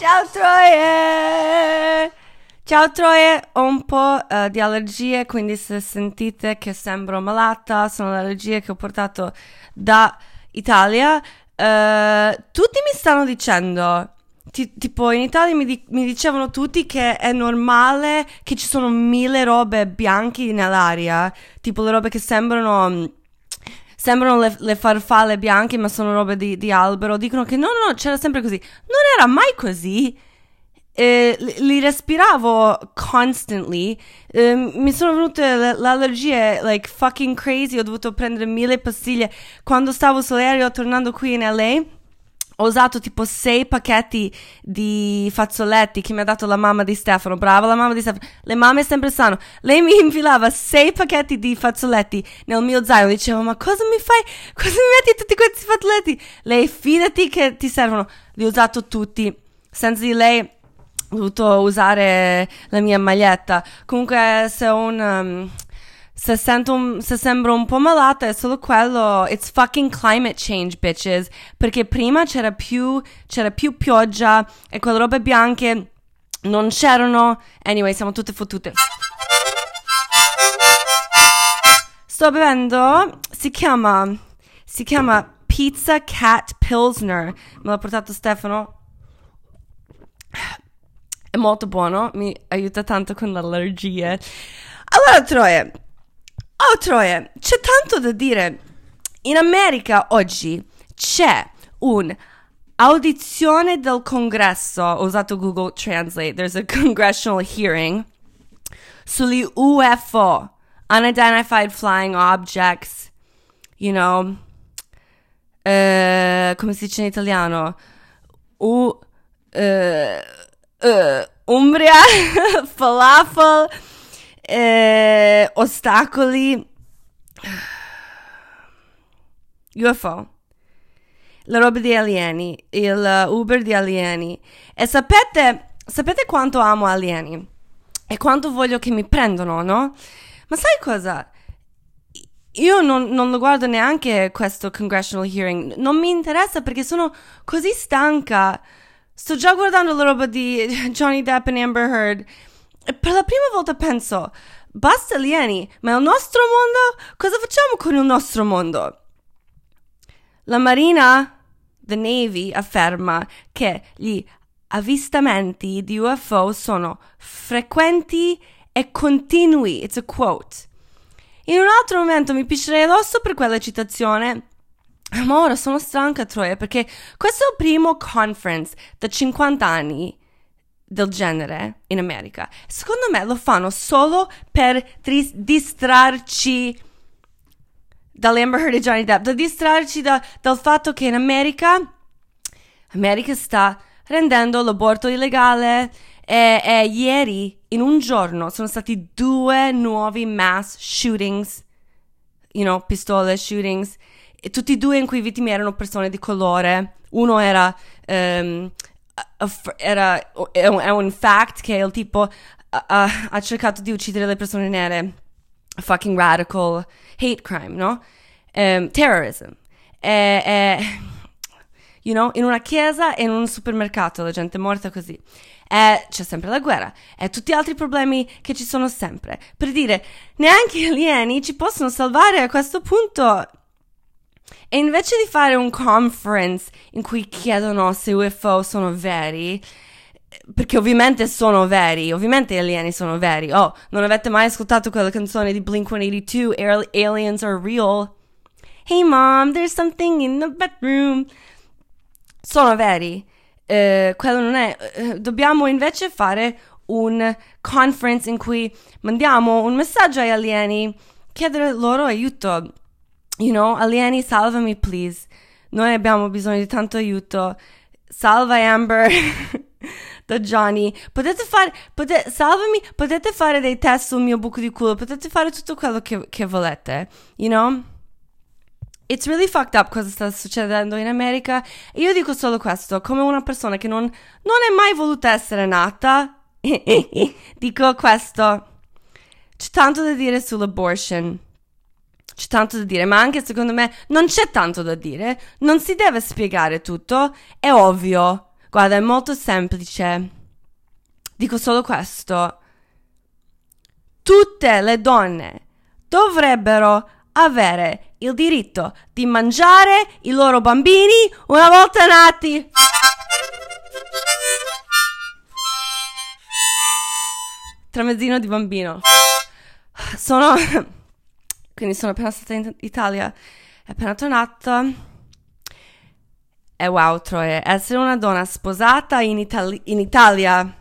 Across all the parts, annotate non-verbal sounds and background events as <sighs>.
Ciao Troie! Ciao Troie, ho un po' uh, di allergie, quindi se sentite che sembro malata, sono le allergie che ho portato da Italia. Uh, tutti mi stanno dicendo, ti, tipo in Italia mi, di- mi, dicevano tutti che è normale che ci sono mille robe bianche nell'aria, tipo le robe che sembrano sembrano le, le, farfalle bianche, ma sono robe di, di, albero. Dicono che no, no, no, c'era sempre così. Non era mai così. Eh, li, respiravo constantly. Eh, mi sono venute le, le, allergie like fucking crazy. Ho dovuto prendere mille pastiglie. Quando stavo sull'aereo tornando qui in LA ho usato tipo sei pacchetti di fazzoletti che mi ha dato la mamma di Stefano. Brava la mamma di Stefano. Le mamme sempre sanno. Lei mi infilava sei pacchetti di fazzoletti nel mio zaino. Dicevo, ma cosa mi fai? Cosa mi metti tutti questi fazzoletti? Lei, fidati che ti servono. Li ho usato tutti. Senza di lei ho dovuto usare la mia maglietta. Comunque, se ho un... Um, se, sento, se sembro un po' malata è solo quello. It's fucking climate change, bitches. Perché prima c'era più, c'era più pioggia e quelle robe bianche non c'erano. Anyway, siamo tutte fottute. Sto bevendo, si chiama, si chiama Pizza Cat Pilsner. Me l'ha portato Stefano. È molto buono, mi aiuta tanto con le allergie. Allora, Troie, Oh Troie, c'è tanto da dire. In America oggi c'è un'audizione del congresso, ho usato Google Translate, there's a congressional hearing, sugli UFO, Unidentified Flying Objects, you know, uh, come si dice in italiano? U, uh, uh, Umbria, <laughs> falafel, eh, ostacoli. UFO. La roba di alieni, il Uber di alieni. E sapete, sapete quanto amo alieni? E quanto voglio che mi prendano, no? Ma sai cosa? Io non, non, lo guardo neanche questo congressional hearing, non mi interessa perché sono così stanca. Sto già guardando la roba di <laughs> Johnny Depp e Amber Heard per la prima volta penso, basta alieni, ma il nostro mondo? Cosa facciamo con il nostro mondo? La Marina, the Navy, afferma che gli avvistamenti di UFO sono frequenti e continui. It's a quote. In un altro momento mi piscerei l'osso per quella citazione. Ma ora sono stanca, Troia, perché questo è il primo conference da 50 anni del genere in America. Secondo me lo fanno solo per tris- distrarci dall'Amber Heard e Johnny Depp, da distrarci da, dal fatto che in America, America sta rendendo l'aborto illegale e, e ieri, in un giorno, sono stati due nuovi mass shootings, you know, pistole shootings, tutti e due in cui vittime erano persone di colore. Uno era um, era, è un, fact che il tipo uh, ha cercato di uccidere le persone nere. Fucking radical hate crime, no? Um, terrorism. E, e, you know, in una chiesa e in un supermercato la gente è morta così. E c'è sempre la guerra e tutti gli altri problemi che ci sono sempre. Per dire, neanche gli alieni ci possono salvare a questo punto. E invece di fare un conference in cui chiedono se UFO sono veri, perché ovviamente sono veri, ovviamente gli alieni sono veri. Oh, non avete mai ascoltato quella canzone di Blink 182, Aliens are real? Hey mom, there's something in the bedroom. Sono veri. Uh, quello non è. Uh, dobbiamo invece fare un conference in cui mandiamo un messaggio agli alieni, chiedere loro aiuto you know, alieni, salvami, please. Noi abbiamo bisogno di tanto aiuto. Salva Amber <laughs> da Johnny. Potete fare, potete, salvami, potete fare dei test sul mio buco di culo, potete fare tutto quello che, che volete, you know? It's really fucked up cosa sta succedendo in America. E io dico solo questo, come una persona che non, non è mai voluta essere nata. <laughs> dico questo. C'è tanto da dire sull'abortion c'è tanto da dire, ma anche secondo me non c'è tanto da dire, non si deve spiegare tutto, è ovvio. Guarda, è molto semplice. Dico solo questo. Tutte le donne dovrebbero avere il diritto di mangiare i loro bambini una volta nati. Tramezzino di bambino. Sono. Quindi sono appena stata in Italia e appena tornata. E wow, Troie, essere una donna sposata in, Itali- in Italia.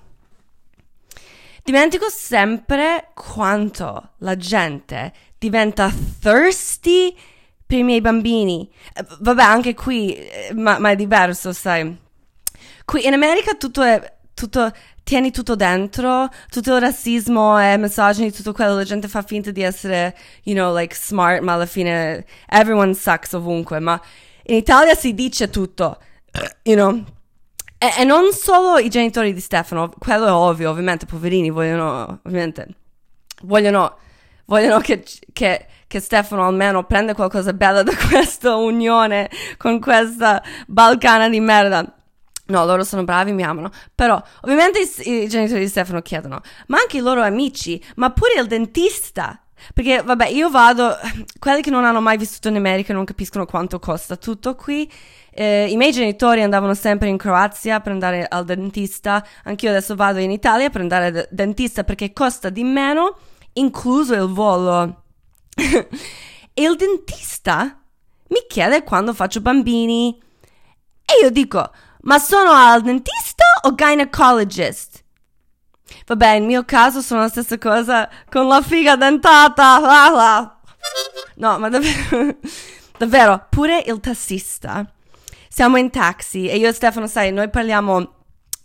Dimentico sempre quanto la gente diventa thirsty per i miei bambini. Eh, vabbè, anche qui, eh, ma, ma, è diverso, sai. Qui in America tutto è. Tutto, tieni tutto dentro, tutto il razzismo e misogyny, tutto quello, la gente fa finta di essere, you know, like smart, ma alla fine everyone sucks ovunque, ma in Italia si dice tutto, you know. E, e non solo i genitori di Stefano, quello è ovvio, ovviamente, poverini vogliono, ovviamente, vogliono vogliono che, che, che, Stefano almeno prenda qualcosa bello da <laughs> questa unione con questa balcana di merda. No, loro sono bravi, mi amano. Però, ovviamente i, i genitori di Stefano chiedono, ma anche i loro amici, ma pure il dentista. Perché, vabbè, io vado, <sighs> quelli che non hanno mai vissuto in America non capiscono quanto costa tutto qui. Eh, I miei genitori andavano sempre in Croazia per andare al dentista, anch'io adesso vado in Italia per andare al dentista perché costa di meno incluso il volo. <laughs> e il dentista mi chiede quando faccio bambini. E io dico, ma sono al dentista o gynecologist? Vabbè, in mio caso sono la stessa cosa con la figa dentata. Ah, ah. No, ma davvero, <laughs> davvero, pure il tassista. Siamo in taxi e io e Stefano, sai, noi parliamo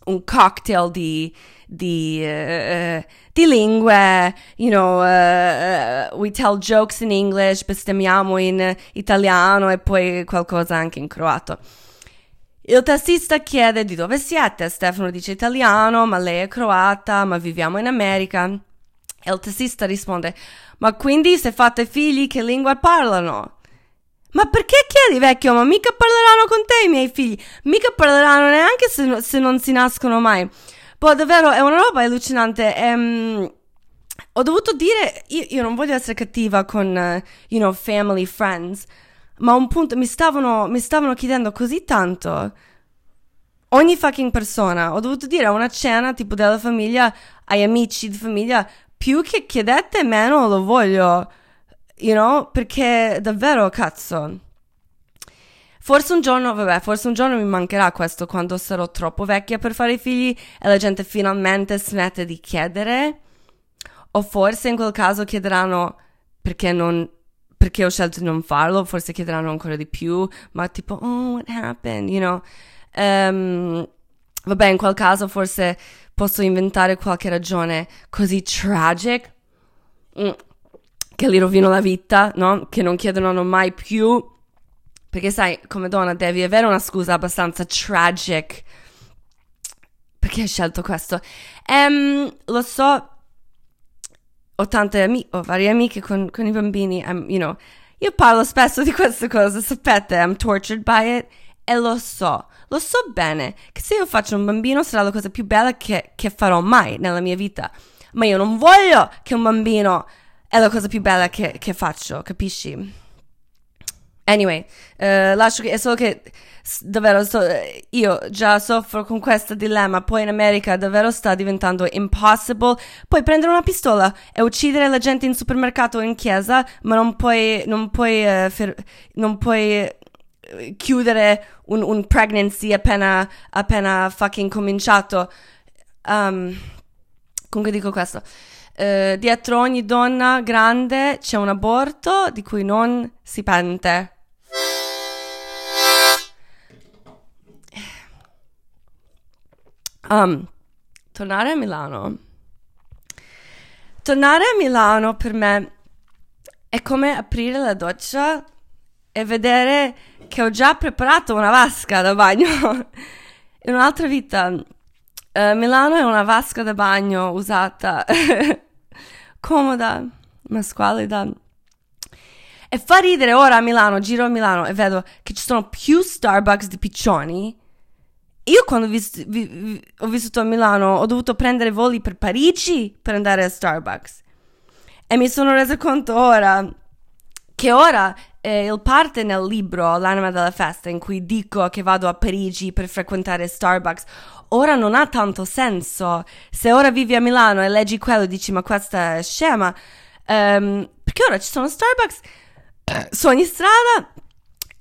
un cocktail di, di, uh, di lingue, you know, uh, we tell jokes in English, bestemmiamo in italiano e poi qualcosa anche in croato. Il tassista chiede di dove siete, Stefano dice italiano, ma lei è croata, ma viviamo in America. E il tassista risponde, ma quindi se fate figli che lingua parlano? Ma perché chiedi, vecchio? Ma mica parleranno con te i miei figli. Mica parleranno neanche se, se non si nascono mai. Poi davvero è una roba allucinante. Ehm, ho dovuto dire, io, io, non voglio essere cattiva con, uh, you know, family, friends, ma a un punto mi stavano, mi stavano chiedendo così tanto. Ogni fucking persona. Ho dovuto dire a una cena tipo della famiglia, ai amici di famiglia, più che chiedete, meno lo voglio you know, perché davvero, cazzo. Forse un giorno, vabbè, forse un giorno mi mancherà questo quando sarò troppo vecchia per fare i figli e la gente finalmente smette di chiedere. O forse in quel caso chiederanno perché non, perché ho scelto di non farlo, forse chiederanno ancora di più, ma tipo, oh, what happened, you know. Um, vabbè, in quel caso forse posso inventare qualche ragione così tragic. Mm che li rovino la vita, no? Che non chiedono mai più. Perché sai, come donna devi avere una scusa abbastanza tragic. Perché hai scelto questo? Um, lo so, ho tante amiche, ho varie amiche con, con i bambini, um, you know, io parlo spesso di queste cose, sapete, I'm tortured by it. E lo so, lo so bene, che se io faccio un bambino sarà la cosa più bella che, che farò mai nella mia vita. Ma io non voglio che un bambino è la cosa più bella che, che faccio, capisci? Anyway, uh, lascio che è solo che davvero so, io già soffro con questo dilemma, poi in America davvero sta diventando impossible. Puoi prendere una pistola e uccidere la gente in supermercato o in chiesa, ma non puoi, non puoi, uh, fer- non puoi uh, chiudere un, un, pregnancy appena, appena fucking cominciato. Um, comunque dico questo. Eh, dietro ogni donna grande c'è un aborto di cui non si pente. Um, tornare a Milano. Tornare a Milano per me è come aprire la doccia e vedere che ho già preparato una vasca da bagno. <laughs> In un'altra vita, uh, Milano è una vasca da bagno usata <laughs> comoda, ma squalida. E fa ridere ora a Milano, giro a Milano e vedo che ci sono più Starbucks di piccioni io quando vis- vi- vi- ho vissuto a Milano ho dovuto prendere voli per Parigi per andare a Starbucks. E mi sono resa conto ora che ora eh, il parte nel libro L'anima della festa in cui dico che vado a Parigi per frequentare Starbucks ora non ha tanto senso. Se ora vivi a Milano e leggi quello e dici ma questa è scema, um, perché ora ci sono Starbucks <clears throat> su ogni strada.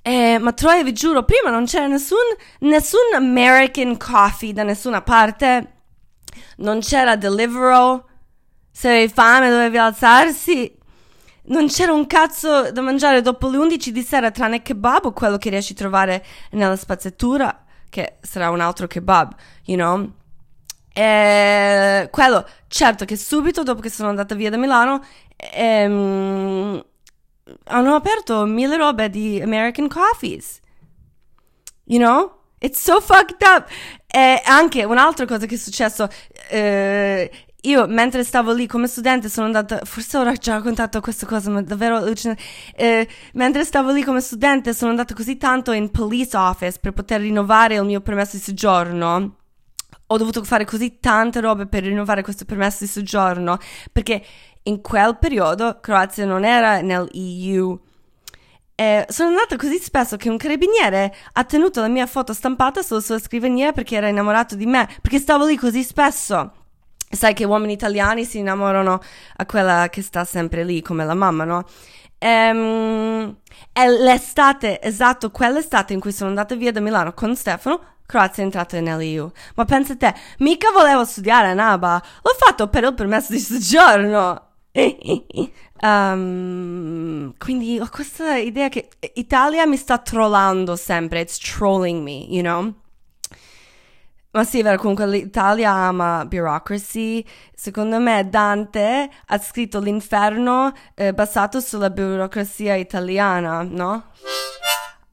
Eh, ma Troia, vi giuro, prima non c'era nessun, nessun American coffee da nessuna parte. Non c'era Deliveroo. Se avevi fame dovevi alzarsi. Non c'era un cazzo da mangiare dopo le 11 di sera tranne kebab o quello che riesci a trovare nella spazzatura, che sarà un altro kebab, you know? E quello, certo che subito dopo che sono andata via da Milano, ehm, hanno aperto mille robe di American Coffees. You know? It's so fucked up. E anche un'altra cosa che è successo, eh, io mentre stavo lì come studente sono andata, forse ho già raccontato questa cosa, ma davvero allucinante. Eh, mentre stavo lì come studente sono andata così tanto in police office per poter rinnovare il mio permesso di soggiorno. Ho dovuto fare così tante robe per rinnovare questo permesso di soggiorno perché in quel periodo Croazia non era nell'EU. Eh, sono andata così spesso che un carabiniere ha tenuto la mia foto stampata sulla sua scrivania perché era innamorato di me, perché stavo lì così spesso. Sai che uomini italiani si innamorano a quella che sta sempre lì, come la mamma, no? Ehm, è l'estate, esatto, quell'estate in cui sono andata via da Milano con Stefano, Croazia è entrata nell'EU. Ma pensa te, mica volevo studiare a Naba, l'ho fatto per il permesso di soggiorno. Um, <laughs> quindi ho questa idea che Italia mi sta trollando sempre, it's trolling me, you know? Ma sì, è vero, comunque l'Italia ama bureaucracy. Secondo me Dante ha scritto l'inferno eh, basato sulla burocrazia italiana, no?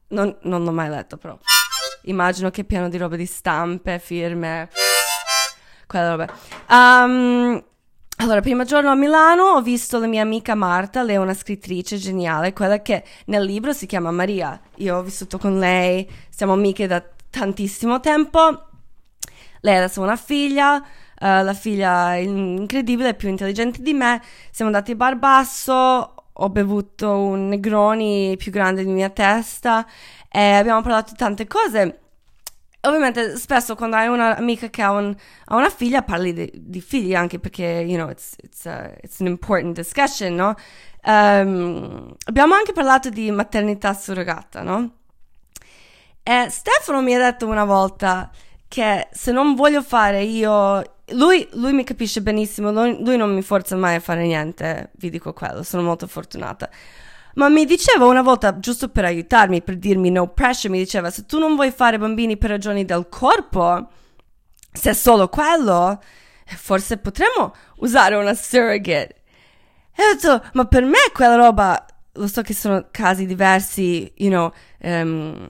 Non, non l'ho mai letto, però. Immagino che pieno di robe di stampe, firme, quella roba. Um, allora, primo giorno a Milano ho visto la mia amica Marta, lei è una scrittrice geniale, quella che nel libro si chiama Maria. Io ho vissuto con lei, siamo amiche da tantissimo tempo. Lei adesso ha una figlia, uh, la figlia incredibile, più intelligente di me. Siamo andati a Bar Basso, ho bevuto un Negroni più grande di mia testa e abbiamo parlato di tante cose. Ovviamente spesso quando hai un'amica che ha, un, ha una figlia parli di, di, figli anche perché, you know, it's, it's, a, it's an important discussion, no? Um, abbiamo anche parlato di maternità surrogata, no? E Stefano mi ha detto una volta che se non voglio fare io... Lui, lui mi capisce benissimo, lui, lui non mi forza mai a fare niente, vi dico quello, sono molto fortunata. Ma mi diceva una volta, giusto per aiutarmi, per dirmi no pressure, mi diceva se tu non vuoi fare bambini per ragioni del corpo, se è solo quello, forse potremmo usare una surrogate. E ho detto, ma per me quella roba, lo so che sono casi diversi, you know, um,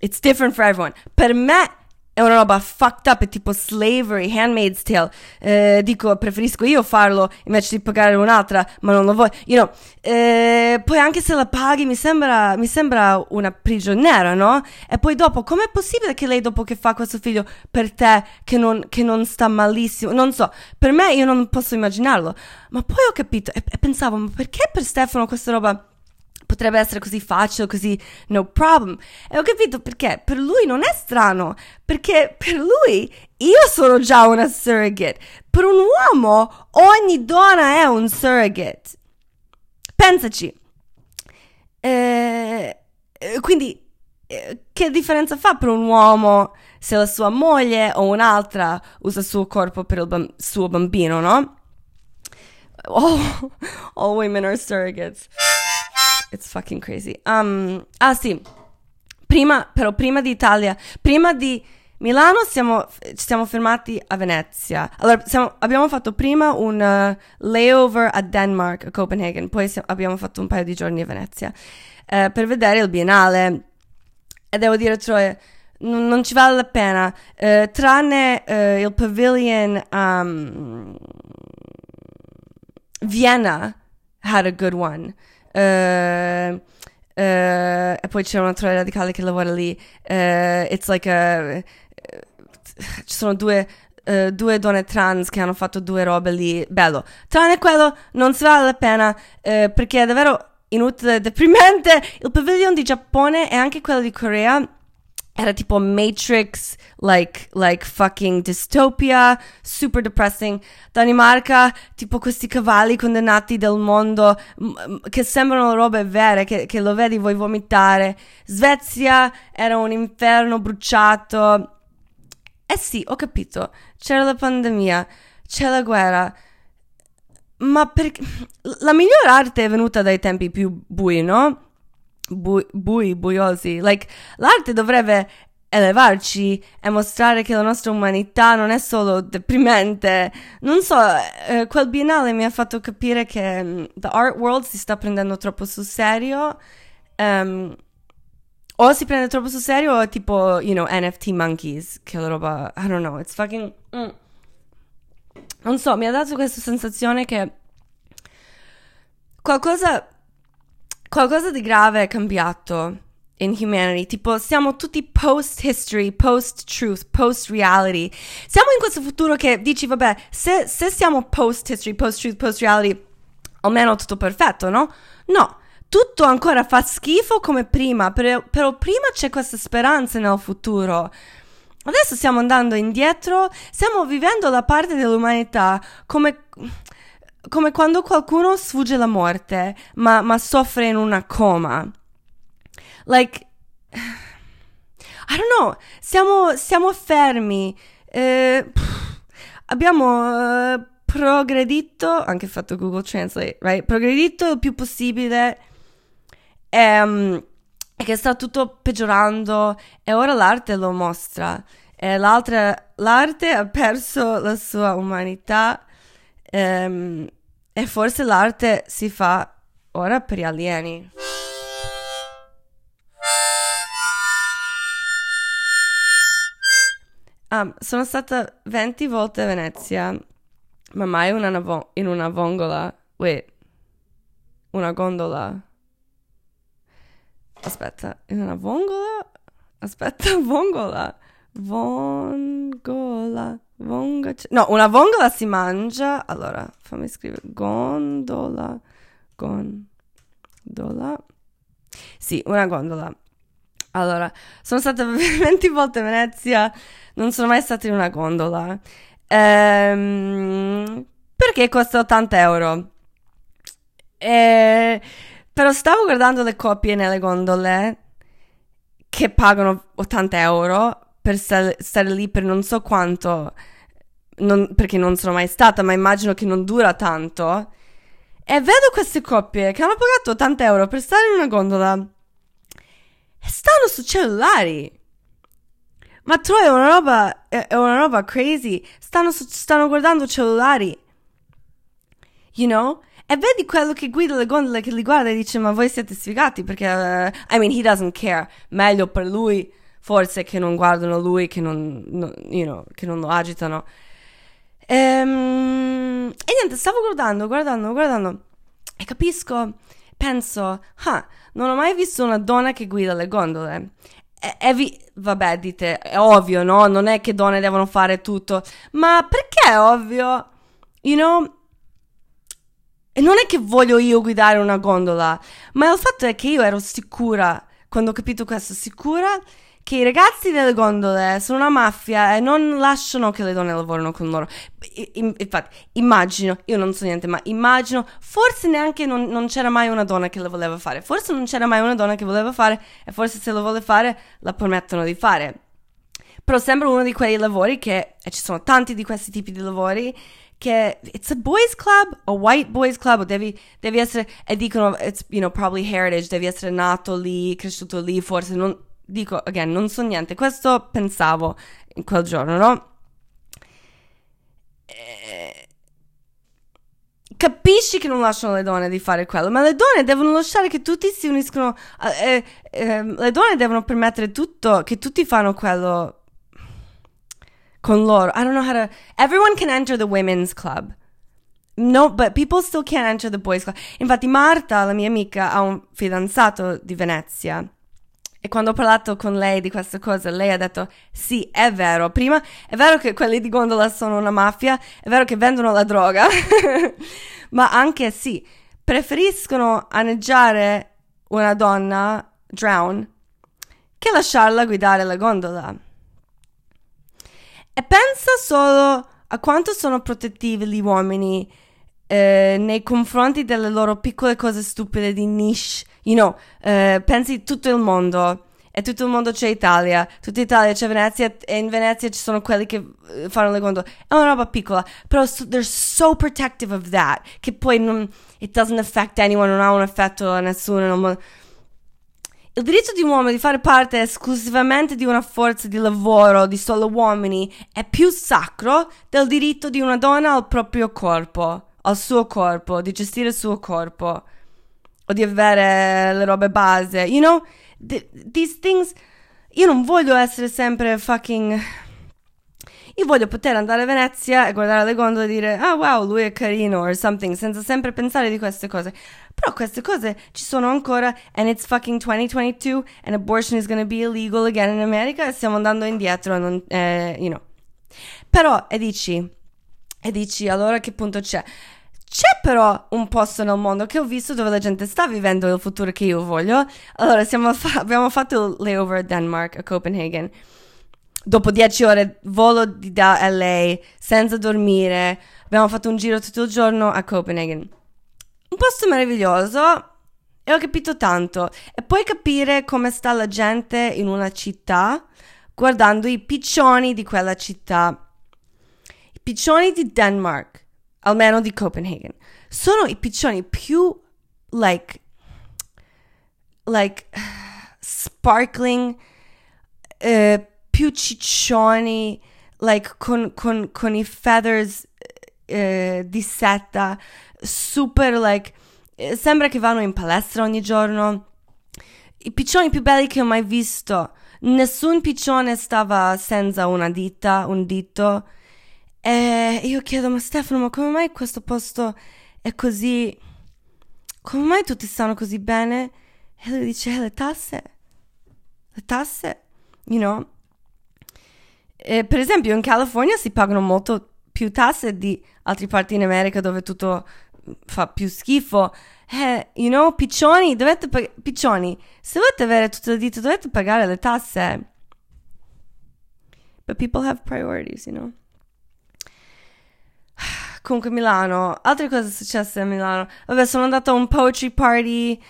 it's different for everyone. Per me è una roba fucked up, è tipo slavery, handmaid's tale. Eh, dico, preferisco io farlo invece di pagare un'altra, ma non lo voglio. You know, eh, poi anche se la paghi mi sembra, mi sembra una prigioniera, no? E poi dopo, com'è possibile che lei dopo che fa questo figlio per te, che non, che non sta malissimo? Non so, per me io non posso immaginarlo. Ma poi ho capito e, e pensavo, ma perché per Stefano questa roba potrebbe essere così facile, così no problem. E ho capito perché per lui non è strano, perché per lui io sono già una surrogate. Per un uomo ogni donna è un surrogate. Pensaci. Eh, quindi eh, che differenza fa per un uomo se la sua moglie o un'altra usa il suo corpo per il bam- suo bambino, no? Oh, <laughs> all women are surrogates. It's fucking crazy. Um, ah sì, prima, però prima di Italia, prima di Milano siamo, ci siamo fermati a Venezia. Allora, siamo, abbiamo fatto prima un uh, layover a Denmark, a Copenaghen, poi siamo, abbiamo fatto un paio di giorni a Venezia uh, per vedere il Biennale. E devo dire, Troy, n- non ci vale la pena, uh, tranne il pavilion um, Vienna had a good one. Uh, e poi c'è un altro radicale che lavora lì. Uh, it's like a ci sono due, uh, due donne trans che hanno fatto due robe lì, bello. Tranne quello, non si vale la pena, uh, perché è davvero inutile, deprimente. Il pavilion di Giappone e anche quello di Corea era tipo Matrix, like, like fucking dystopia, super depressing. Danimarca, tipo questi cavalli condannati del mondo che sembrano robe vere, che, che lo vedi vuoi vomitare. Svezia era un inferno bruciato. Eh sì, ho capito. C'era la pandemia, c'è la guerra. Ma perché... La migliore arte è venuta dai tempi più bui, no? Bui, bui, buiosi. Like, l'arte dovrebbe elevarci e mostrare che la nostra umanità non è solo deprimente. Non so, eh, quel biennale mi ha fatto capire che um, the art world si sta prendendo troppo sul serio. Um, o si prende troppo sul serio o tipo, you know, NFT monkeys, che roba, I don't know, it's fucking... Mm. Non so, mi ha dato questa sensazione che qualcosa qualcosa di grave è cambiato in humanity. Tipo, siamo tutti post-history, post-truth, post-reality. Siamo in questo futuro che dici, vabbè, se, se siamo post-history, post-truth, post-reality, almeno tutto perfetto, no? No. Tutto ancora fa schifo come prima, però, però prima c'è questa speranza nel futuro. Adesso stiamo andando indietro, stiamo vivendo la parte dell'umanità come come quando qualcuno sfugge la morte, ma, ma soffre in una coma. Like, <sighs> I don't know, siamo, siamo fermi. Eh, abbiamo uh, progredito, anche fatto Google Translate, right? Progredito il più possibile. E che sta tutto peggiorando e ora l'arte lo mostra. E l'arte ha perso la sua umanità Um, e forse l'arte si fa ora per gli alieni. Um, sono stata 20 volte a Venezia, ma mai una navo- in una vongola. Wait, una gondola. Aspetta, in una vongola? Aspetta, <laughs> vongola. Vongola. Vonga, no, una vongola si mangia. Allora, fammi scrivere. Gondola. Gondola. Sì, una gondola. Allora, sono stata <laughs> 20 volte a Venezia, non sono mai stata in una gondola. Ehm, perché costa 80 euro. E, però stavo guardando le coppie nelle gondole che pagano 80 euro per stare, lì per non so quanto, non, perché non sono mai stata, ma immagino che non dura tanto. E vedo queste coppie che hanno pagato 80 euro per stare in una gondola e stanno su cellulari. Ma tu è una roba, è una roba crazy. Stanno, stanno guardando cellulari. You know? E vedi quello che guida le gondole che li guarda e dice: Ma voi siete sfigati perché. Uh, I mean, he doesn't care. Meglio per lui forse che non guardano lui, che non, no, you know, che non lo agitano. Ehm, e niente, stavo guardando, guardando, guardando e capisco, penso, ah, non ho mai visto una donna che guida le gondole. E, e vi, vabbè, dite, è ovvio, no? Non è che donne devono fare tutto, ma perché è ovvio? You know? E non è che voglio io guidare una gondola, ma il fatto è che io ero sicura, quando ho capito questo, sicura che i ragazzi delle gondole sono una maffia e non lasciano che le donne lavorino con loro. Infatti, immagino, io non so niente, ma immagino, forse neanche non, non, c'era mai una donna che lo voleva fare, forse non c'era mai una donna che voleva fare e forse se lo vuole fare la permettono di fare. Però sembra uno di quei lavori che, e ci sono tanti di questi tipi di lavori, che it's a boys club, a white boys club, devi, devi essere, e dicono, it's, you know, probably heritage, devi essere nato lì, cresciuto lì, forse non dico, again, non so niente, questo pensavo in quel giorno, no? Eh, capisci che non lasciano le donne di fare quello, ma le donne devono lasciare che tutti si uniscono, eh, eh, le donne devono permettere tutto, che tutti fanno quello con loro. I don't know how to, everyone can enter the women's club. No, but people still can't enter the boys club. Infatti Marta, la mia amica, ha un fidanzato di Venezia E quando ho parlato con lei di questa cosa, lei ha detto: Sì, è vero. Prima è vero che quelli di gondola sono una mafia, è vero che vendono la droga, <laughs> ma anche sì, preferiscono anneggiare una donna, drown, che lasciarla guidare la gondola. E pensa solo a quanto sono protettivi gli uomini eh, nei confronti delle loro piccole cose stupide di niche. You know, eh, pensi tutto il mondo. E tutto il mondo c'è Italia, tutta Italia c'è Venezia e in Venezia ci sono quelli che uh, fanno le gondole. È una roba piccola, però so, they're so protective of that che poi non, it doesn't affect anyone, non ha un effetto a nessuno. Non, il diritto di un uomo di fare parte esclusivamente di una forza di lavoro di solo uomini è più sacro del diritto di una donna al proprio corpo al suo corpo, di gestire il suo corpo o di avere le robe base, you know? Th- these things io non voglio essere sempre fucking io voglio poter andare a Venezia e guardare le gondole e dire ah wow lui è carino or something senza sempre pensare di queste cose però queste cose ci sono ancora and it's fucking 2022 and abortion is gonna be illegal again in America e stiamo andando indietro non, eh, you know però e dici e dici allora a che punto c'è? C'è però un posto nel mondo che ho visto dove la gente sta vivendo il futuro che io voglio. Allora, fa- abbiamo fatto il layover a Denmark, a Copenaghen. Dopo dieci ore volo da LA, senza dormire, abbiamo fatto un giro tutto il giorno a Copenaghen. Un posto meraviglioso e ho capito tanto. E puoi capire come sta la gente in una città guardando i piccioni di quella città piccioni di Denmark, almeno di Copenaghen, sono i piccioni più like like sparkling uh, più ciccioni like con, con, con i feathers uh, di seta super like eh, sembra che vanno in palestra ogni giorno. I piccioni più belli che ho mai visto nessun piccione stava senza una dita un dito e io chiedo, ma Stefano, ma come mai questo posto è così... Come mai tutti stanno così bene? E lui dice, eh, le tasse. Le tasse, you know? E per esempio in California si pagano molto più tasse di altre parti in America dove tutto fa più schifo. Eh, you know, piccioni, dovete pagare... Piccioni, se volete avere tutto il dito dovete pagare le tasse. But people have priorities, you know? Comunque Milano, altre cose successe a Milano. Vabbè, sono andata a un poetry party.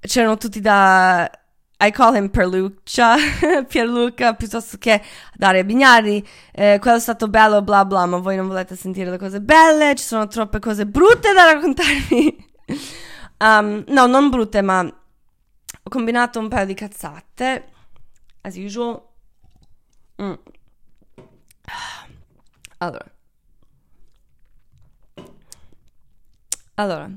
C'erano tutti da I call him Perluccia, <laughs> Pierluca, piuttosto che Daria Bignari. Eh, quello è stato bello, bla bla, ma voi non volete sentire le cose belle, ci sono troppe cose brutte da raccontarvi. <laughs> um, no, non brutte, ma ho combinato un paio di cazzate, as usual. Mm. <sighs> Allora. Allora,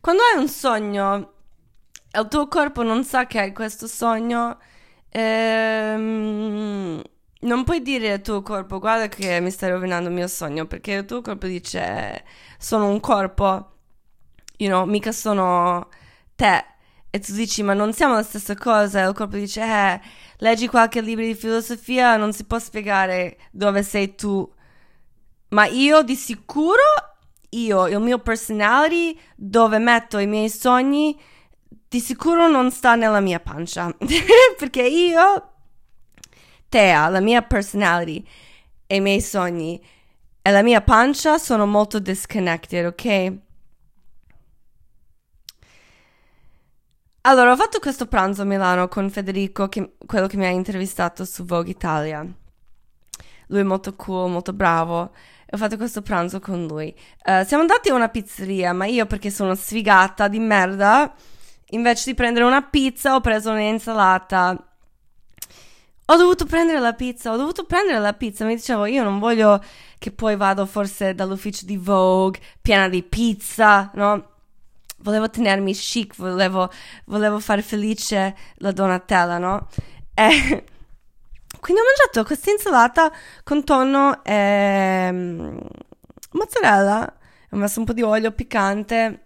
quando hai un sogno e il tuo corpo non sa che hai questo sogno, ehm, non puoi dire al tuo corpo guarda che mi stai rovinando il mio sogno perché il tuo corpo dice sono un corpo, you know, mica sono te. E tu dici ma non siamo la stessa cosa e il corpo dice eh leggi qualche libro di filosofia, non si può spiegare dove sei tu. Ma io di sicuro, io, il mio personality, dove metto i miei sogni, di sicuro non sta nella mia pancia. <laughs> Perché io, Tea, la mia personality e i miei sogni e la mia pancia sono molto disconnected, ok? Allora, ho fatto questo pranzo a Milano con Federico, che, quello che mi ha intervistato su Vogue Italia. Lui è molto cool, molto bravo. Ho fatto questo pranzo con lui. Uh, siamo andati a una pizzeria, ma io perché sono sfigata di merda, invece di prendere una pizza ho preso un'insalata. Ho dovuto prendere la pizza, ho dovuto prendere la pizza. Mi dicevo, io non voglio che poi vado forse dall'ufficio di Vogue piena di pizza, no? Volevo tenermi chic, volevo, volevo fare felice la Donatella, no? E <laughs> quindi ho mangiato questa insalata con tonno e mm, mozzarella, ho messo un po' di olio piccante,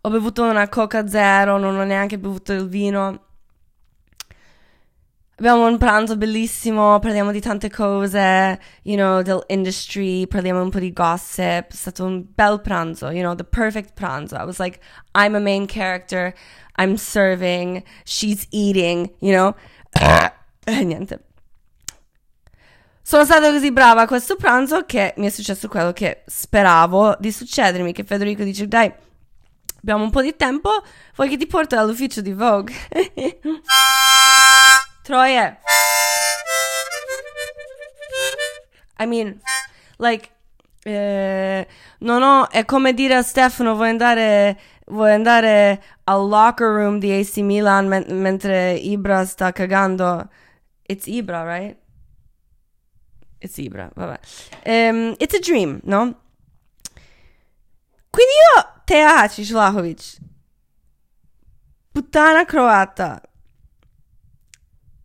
ho bevuto una coca zero, non ho neanche bevuto il vino. Abbiamo un pranzo bellissimo, parliamo di tante cose, you know, dell'industry, parliamo un po' di gossip. È stato un bel pranzo, you know, the perfect pranzo. I was like, I'm a main character, I'm serving, she's eating, you know. <coughs> E niente. Sono stata così brava a questo pranzo che mi è successo quello che speravo di succedermi, che Federico dice, dai, abbiamo un po' di tempo, vuoi che ti porto all'ufficio di Vogue? <laughs> Troie. I mean, like, eh, non ho, è come dire a Stefano, vuoi andare, vuoi andare al locker room di AC Milan men- mentre Ibra sta cagando. It's Ibra, right? It's Ibra, vabbè. Um, it's a dream, no? Quindi io, Tea Hacic Vlahovic, puttana croata,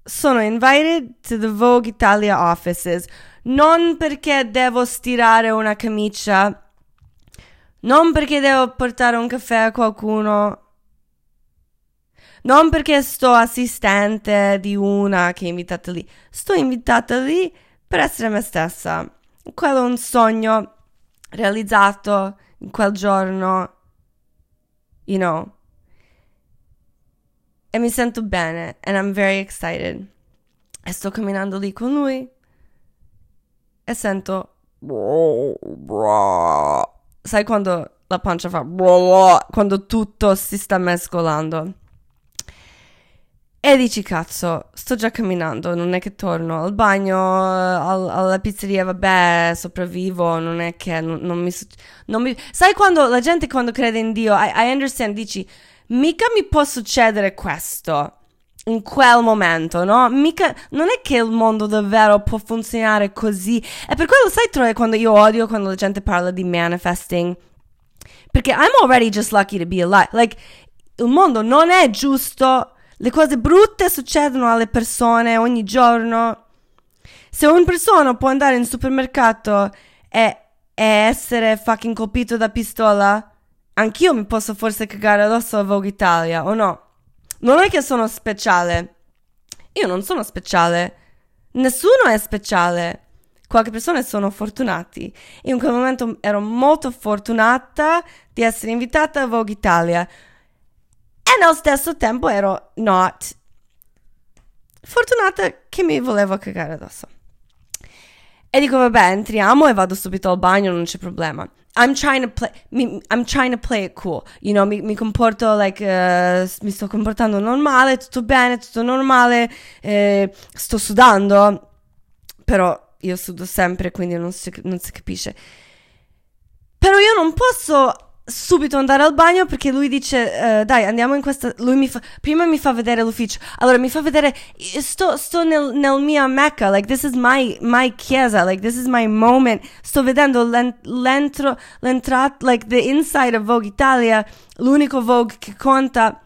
sono invited to the Vogue Italia offices non perché devo stirare una camicia, non perché devo portare un caffè a qualcuno, non perché sto assistente di una che è invitata lì, sto invitata lì per essere me stessa. Quello è un sogno realizzato in quel giorno, you know e mi sento bene and I'm very excited. E sto camminando lì con lui e sento sai quando la pancia fa quando tutto si sta mescolando. E dici cazzo, sto già camminando, non è che torno al bagno, al, alla pizzeria, vabbè, sopravvivo, non è che non, non, mi, non mi... Sai quando la gente quando crede in Dio, I, I understand, dici mica mi può succedere questo in quel momento, no? Mica, non è che il mondo davvero può funzionare così. E per quello, sai, Troia, quando io odio quando la gente parla di manifesting. Perché I'm already just lucky to be alive. Like, il mondo non è giusto. Le cose brutte succedono alle persone ogni giorno. Se una persona può andare in supermercato e, e essere fucking colpito da pistola, anch'io mi posso forse cagare addosso a Vogue Italia, o no? Non è che sono speciale. Io non sono speciale. Nessuno è speciale. Qualche persone sono fortunati. Io in quel momento ero molto fortunata di essere invitata a Vogue Italia. E nello stesso tempo ero not fortunata che mi volevo cagare addosso. E dico, vabbè, entriamo e vado subito al bagno, non c'è problema. I'm trying to play mi, I'm trying to play it cool. You know, mi, mi comporto like uh, mi sto comportando normale, tutto bene, tutto normale, eh, sto sudando, però io sudo sempre, quindi non si, non si capisce. Però io non posso subito andare al bagno perché lui dice uh, dai andiamo in questa lui mi fa prima mi fa vedere l'ufficio allora mi fa vedere sto, sto nel, nel mia mecca like this is my, my chiesa like this is my moment. Sto vedendo l'entro l'entrata like the inside of Vogue Italia l'unico Vogue che conta.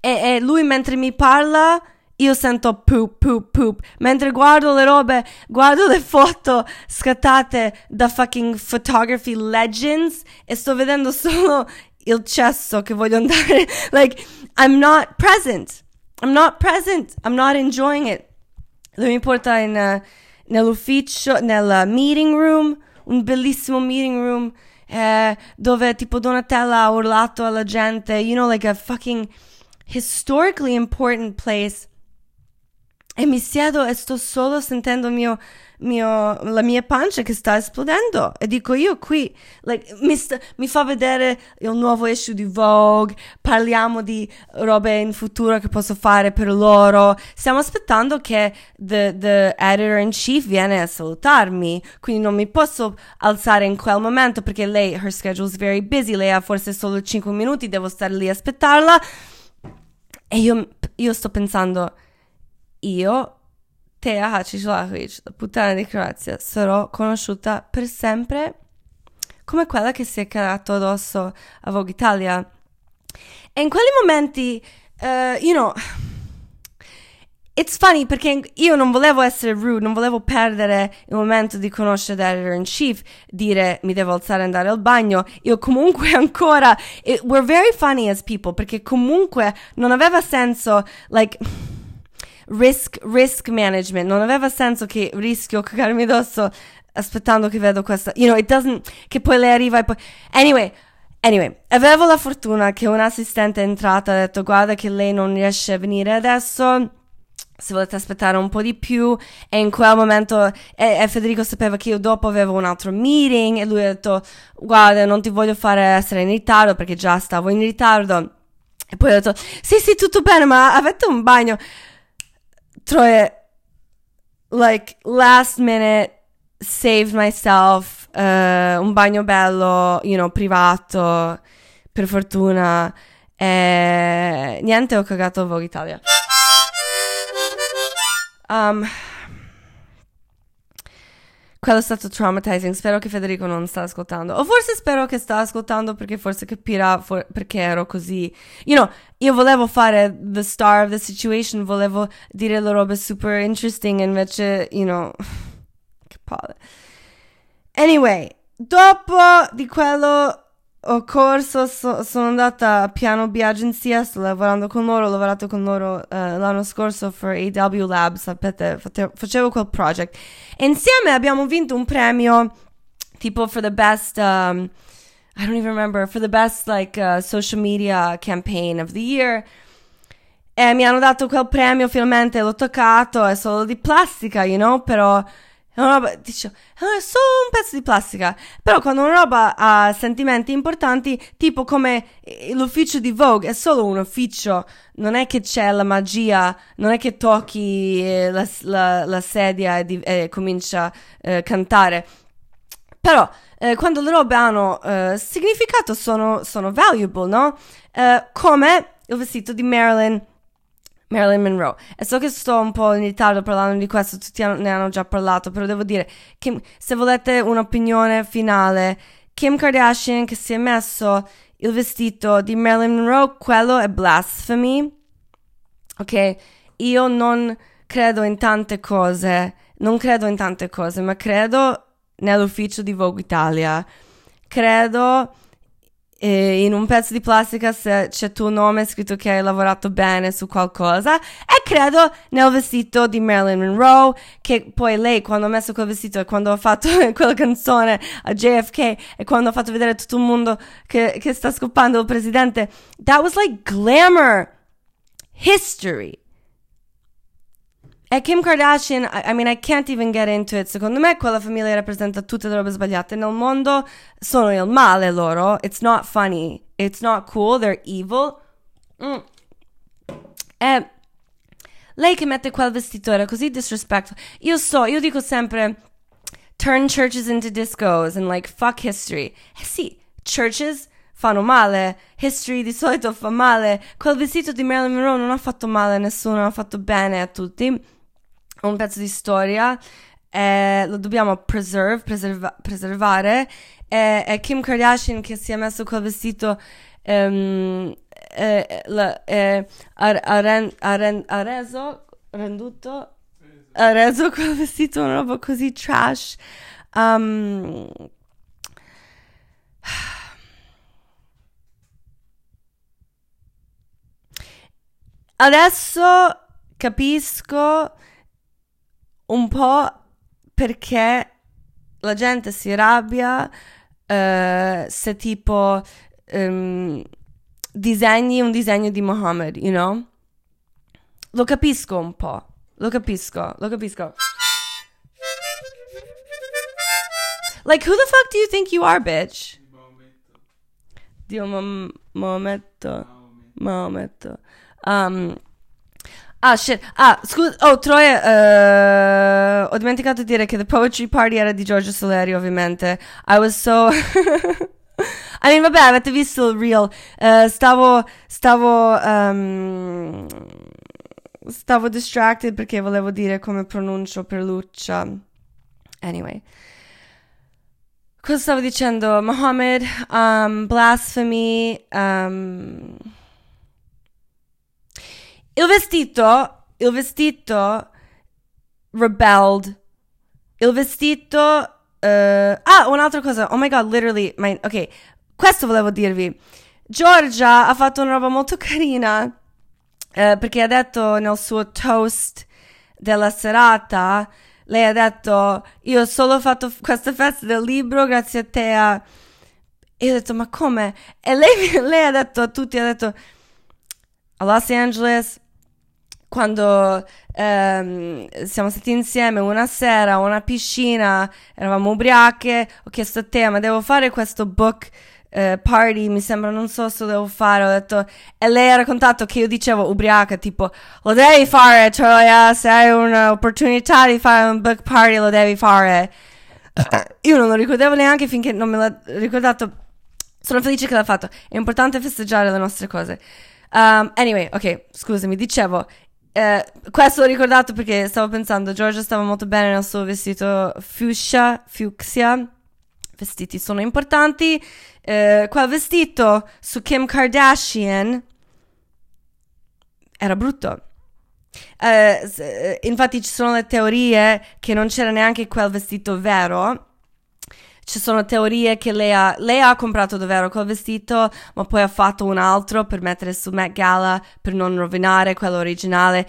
E, e lui mentre mi parla io sento poop, poop, poop. Mentre guardo le robe, guardo le foto scattate da fucking photography legends e sto vedendo solo il cesso che voglio andare. <laughs> like, I'm not present. I'm not present. I'm not enjoying it. Lui mi porta in, uh, nell'ufficio, nel meeting room, un bellissimo meeting room, eh, dove tipo Donatella ha urlato alla gente, you know, like a fucking historically important place e mi siedo e sto solo sentendo mio, mio, la mia pancia che sta esplodendo. E dico io qui, like, mi, sta, mi, fa vedere il nuovo issue di Vogue, parliamo di robe in futuro che posso fare per loro. Stiamo aspettando che the, the editor in chief viene a salutarmi, quindi non mi posso alzare in quel momento perché lei, her schedule is very busy, lei ha forse solo 5 minuti, devo stare lì a aspettarla. E io, io sto pensando io, Tea Hacislahovic, la puttana di Croazia, sarò conosciuta per sempre come quella che si è cagato addosso a Vogue Italia. E in quei momenti, uh, you know, it's funny perché io non volevo essere rude, non volevo perdere il momento di conoscere l'editor in chief, dire mi devo alzare e andare al bagno. Io comunque <laughs> ancora, it, we're very funny as people perché comunque non aveva senso, like, risk, risk management, non aveva senso che rischio cagarmi addosso aspettando che vedo questa, you know, it doesn't, che poi lei arriva e poi, anyway, Anyway, avevo la fortuna che un assistente è entrata e ha detto guarda che lei non riesce a venire adesso, se volete aspettare un po' di più. E in quel momento e, e Federico sapeva che io dopo avevo un altro meeting e lui ha detto guarda non ti voglio fare essere in ritardo perché già stavo in ritardo. E poi ho detto sì sì tutto bene ma avete un bagno Troie like last minute saved myself uh, un bagno bello you know privato per fortuna e niente ho cagato Vogue Italia. Um, quello è stato traumatizing. Spero che Federico non sta ascoltando. O forse spero che sta ascoltando perché forse capirà for- perché ero così. You know, io volevo fare the star of the situation, volevo dire le robe super interesting, invece, you know, <sighs> che palle. Anyway, dopo di quello ho corso, so, sono andata a Piano B Agenzia, sto lavorando con loro, ho lavorato con loro uh, l'anno scorso per AW Labs, sapete, facevo quel project. Insieme abbiamo vinto un premio tipo for the best, um, I don't even remember, for the best like uh, social media campaign of the year. E mi hanno dato quel premio, finalmente l'ho toccato, è solo di plastica, you know, però è una roba, dice, è solo un pezzo di plastica. Però quando una roba ha sentimenti importanti, tipo come l'ufficio di Vogue, è solo un ufficio, non è che c'è la magia, non è che tocchi eh, la, la, la sedia e, di, e comincia a eh, cantare. Però eh, quando le robe hanno eh, significato sono, sono valuable, no? Eh, come il vestito di Marilyn Marilyn Monroe. E so che sto un po' in ritardo parlando di questo, tutti ne hanno già parlato, però devo dire che se volete un'opinione finale, Kim Kardashian che si è messo il vestito di Marilyn Monroe, quello è blasphemy. Ok? Io non credo in tante cose, non credo in tante cose, ma credo nell'ufficio di Vogue Italia. Credo e in un pezzo di plastica se c'è tuo nome scritto che hai lavorato bene su qualcosa. E credo nel vestito di Marilyn Monroe che poi lei quando ha messo quel vestito e quando ha fatto <laughs> quella canzone a JFK e quando ha fatto vedere tutto il mondo che, che sta scoppando il presidente that was like glamour. History e Kim Kardashian, I, mean, I can't even get into it. Secondo me quella famiglia rappresenta tutte le robe sbagliate nel mondo. Sono il male loro. It's not funny. It's not cool. They're evil. Mm. E lei che mette quel vestito era così disrespectful. Io so, io dico sempre turn churches into discos and like fuck history. Eh sì, churches fanno male, history di solito fa male. Quel vestito di Marilyn Monroe non ha fatto male a nessuno, ha fatto bene a tutti un pezzo di storia, eh, lo dobbiamo preserve, preserva- preservare. E, e, Kim Kardashian che si è messo quel vestito um, eh, eh, ha, ren, ren, reso, renduto, ha reso quel vestito una roba così trash. Um, adesso capisco un po' perché la gente si arrabbia uh, se tipo um, disegni un disegno di Mohammed, you know? Lo capisco un po', lo capisco, lo capisco. Like, who the fuck do you think you are, bitch? Dio Maometto. Maometto. Um, Ah, shit. Ah, scusa. Oh, Troia. Uh, ho dimenticato di dire che The Poetry Party era di Giorgio Soleri, ovviamente. I was so. <laughs> I mean, vabbè, avete visto il real. Uh, stavo. Stavo. Um, stavo distracted perché volevo dire come pronuncio Perluccia. Anyway. Cosa stavo dicendo? Mohammed, um, blasphemy. Um, il vestito il vestito rebelled. Il vestito... Uh, ah, un'altra cosa. Oh my god, literally. My, ok, questo volevo dirvi. Giorgia ha fatto una roba molto <laughs> carina. Uh, perché ha detto nel suo toast della serata, lei ha detto, io ho solo fatto questa festa del libro grazie a te. E io ho detto, ma come? E lei, <laughs> lei ha detto a tutti, ha detto, a Los Angeles quando ehm, siamo stati insieme una sera a una piscina, eravamo ubriache, ho chiesto a te, ma devo fare questo book eh, party, mi sembra, non so se devo fare, ho detto, e lei ha raccontato che io dicevo ubriaca, tipo, lo devi fare, cioè, se hai un'opportunità di fare un book party, lo devi fare. <laughs> Io non lo ricordavo neanche finché non me l'ha ricordato. Sono felice che l'ha fatto. È importante festeggiare le nostre cose. Um, anyway, ok, scusami, dicevo, eh, questo l'ho ricordato perché stavo pensando, Giorgia stava molto bene nel suo vestito fuchsia, fucsia. Vestiti sono importanti. Eh, quel vestito su Kim Kardashian era brutto. Eh, eh infatti ci sono le teorie che non c'era neanche quel vestito vero ci sono teorie che lei ha, lei ha comprato davvero quel vestito, ma poi ha fatto un altro per mettere su Met Gala per non rovinare quello originale.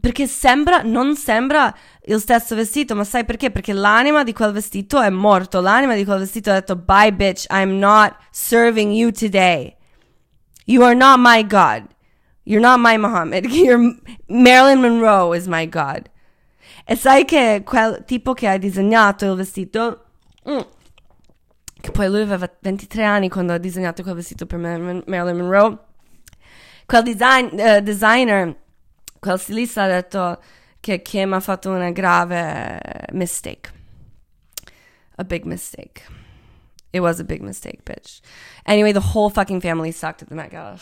Perché sembra, non sembra il stesso vestito, ma sai perché? Perché l'anima di quel vestito è morto. L'anima di quel vestito ha detto: Bye, bitch, I'm not serving you today. You are not my God. You're not my Muhammad. <laughs> You're Marilyn Monroe is my God. E sai che quel tipo che ha disegnato il vestito. Mm, che poi lui aveva 23 anni quando ha disegnato quel vestito per Marilyn Monroe. Quel design, uh, designer, quel stilista ha detto che Kim ha fatto una grave mistake. A big mistake. It was a big mistake, bitch. Anyway, the whole fucking family sucked at the Met Gala.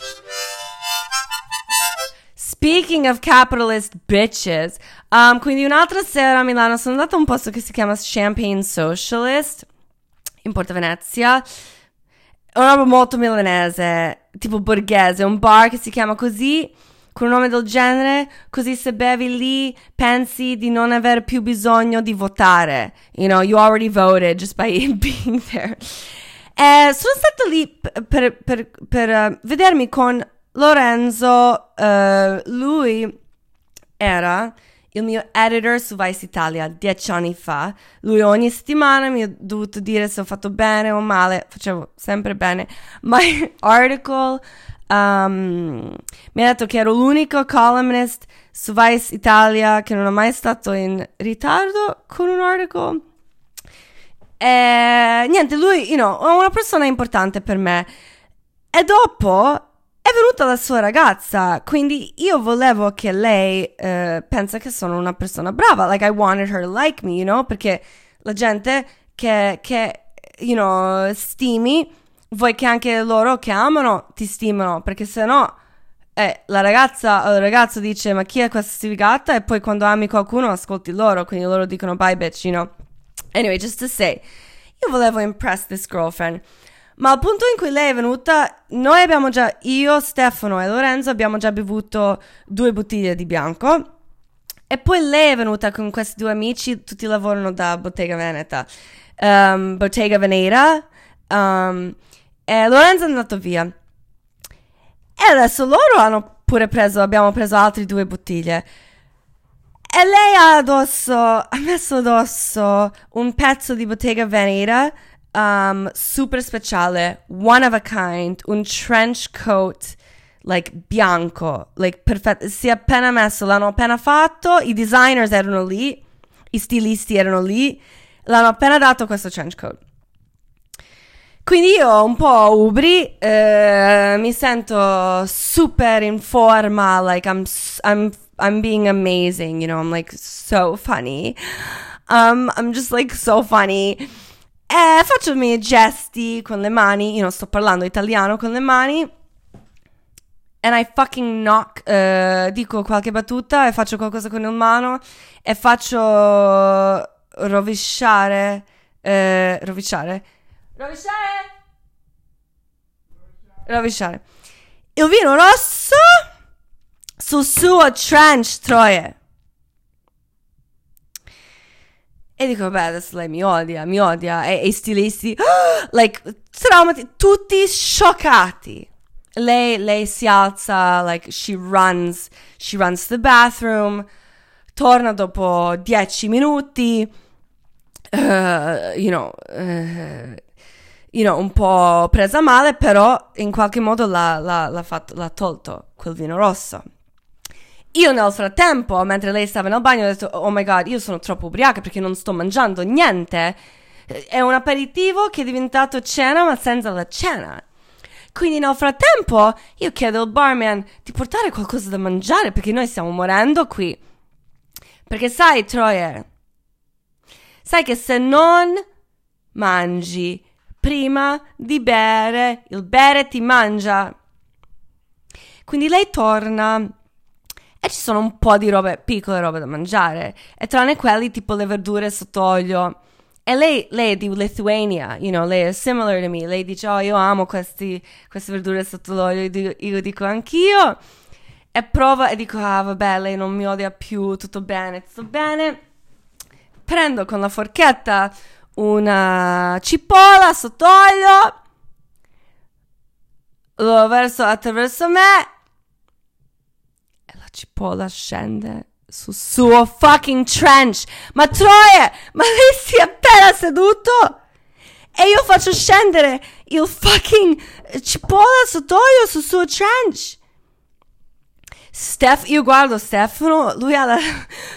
Speaking of capitalist bitches, um, quindi un'altra sera a Milano sono andata a un posto che si chiama Champagne Socialist in Porta Venezia. È una roba molto milanese, tipo borghese, un bar che si chiama così, con un nome del genere, così se bevi lì pensi di non aver più bisogno di votare. You know, you already voted just by <laughs> being there. E sono stata lì per, per, per uh, vedermi con Lorenzo, uh, lui era il mio editor su Vice Italia dieci anni fa. Lui ogni settimana mi ha dovuto dire se ho fatto bene o male. Facevo sempre bene. <laughs> My article um, mi ha detto che ero l'unico columnist su Vice Italia che non è mai stato in ritardo con un article. E niente, lui, you know, è una persona importante per me. E dopo è venuta la sua ragazza, quindi io volevo che lei uh, pensa che sono una persona brava, like I wanted her to like me, you know, perché la gente che, che you know, stimi, vuoi che anche loro che amano ti stimano, perché se no eh, la ragazza o il ragazzo dice ma chi è questa sfigata e poi quando ami qualcuno ascolti loro, quindi loro dicono bye bitch, you know. Anyway, just to say, io volevo impress this girlfriend. Ma al punto in cui lei è venuta, noi abbiamo già, io, Stefano e Lorenzo abbiamo già bevuto due bottiglie di bianco. E poi lei è venuta con questi due amici, tutti lavorano da Bottega Veneta, um, Bottega Veneta. Um, e Lorenzo è andato via. E adesso loro hanno pure preso, abbiamo preso altre due bottiglie. E lei ha addosso, ha messo addosso un pezzo di Bottega Veneta um, super speciale, one of a kind, un trench coat like bianco, like perfetto, si è appena messo, l'hanno appena fatto, i designers erano lì, i stilisti erano lì, l'hanno appena dato questo trench coat. Quindi io un po' ubri, eh, mi sento super in forma, like I'm, I'm, I'm being amazing, you know, I'm like so funny. Um, I'm just like so funny. E faccio i miei gesti con le mani, io non sto parlando italiano con le mani. And I fucking knock, uh, dico qualche battuta e faccio qualcosa con il mano e faccio rovesciare, uh, rovesciare, rovesciare, rovesciare. Il vino rosso sul suo trench, troie. E dico, vabbè, adesso lei mi odia, mi odia. E, e i stilisti, <gasps> like, traumati, tutti scioccati. Lei, lei si alza, like, she runs, she runs to the bathroom, torna dopo dieci minuti, uh, you know, uh, you know, un po' presa male, però in qualche modo l'ha, l'ha, l'ha, fatto, l'ha tolto quel vino rosso. Io nel frattempo, mentre lei stava nel bagno, ho detto, oh my god, io sono troppo ubriaca perché non sto mangiando niente. È un aperitivo che è diventato cena ma senza la cena. Quindi nel frattempo io chiedo al barman di portare qualcosa da mangiare perché noi stiamo morendo qui. Perché sai, Troyer, sai che se non mangi prima di bere, il bere ti mangia. Quindi lei torna e ci sono un po' di robe, piccole robe da mangiare. E tranne quelli tipo le verdure sott'olio. E lei, lei è di Lithuania, you know, lei è similar to me. Lei dice, oh, io amo questi, queste verdure sotto l'olio. Io dico, io dico anch'io. E prova e dico, ah, vabbè, lei non mi odia più, tutto bene, tutto bene. Prendo con la forchetta una cipolla sott'olio. Lo verso attraverso me cipolla scende sul suo fucking trench. Ma Troie, ma lei si è appena seduto? E io faccio scendere il fucking cipolla sott'olio sul suo trench. Steph, io guardo Stefano, lui ha la,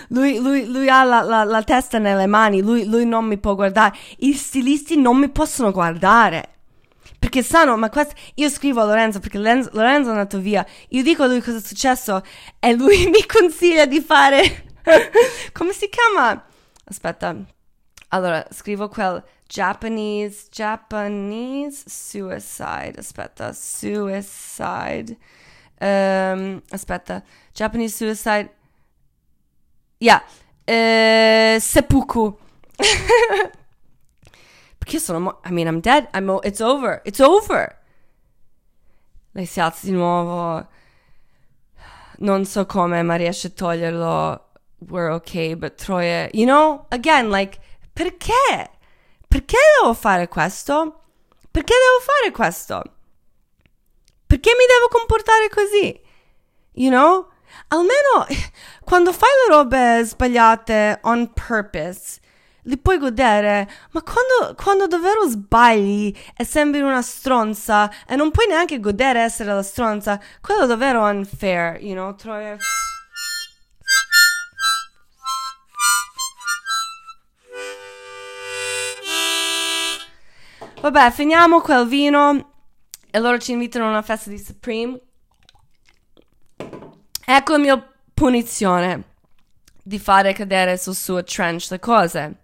lui, lui, lui ha la, la, la testa nelle mani, lui, lui non mi può guardare. I stilisti non mi possono guardare. Perché sanno, ma questo, io scrivo a Lorenzo perché Lorenzo, Lorenzo è andato via. Io dico a lui cosa è successo e lui <laughs> mi consiglia di fare. <laughs> come si chiama? Aspetta. Allora, scrivo quel Japanese, Japanese suicide. Aspetta, suicide. Um, aspetta, Japanese suicide. Yeah. Uh, seppuku. <laughs> Perché sono mo- I mean, I'm dead. I'm o- it's over. It's over. Lei si alza di nuovo. Non so come, ma riesce a toglierlo. We're okay, but Troia, you know, again, like, perché? Perché devo fare questo? Perché devo fare questo? Perché mi devo comportare così? You know? Almeno <laughs> quando fai le robe sbagliate on purpose, li puoi godere, ma quando, quando davvero sbagli e sembri una stronza e non puoi neanche godere essere la stronza, quello è davvero unfair, you know, Troia. Vabbè, finiamo quel vino e loro ci invitano a una festa di Supreme. Ecco la mia punizione di fare cadere sul suo trench le cose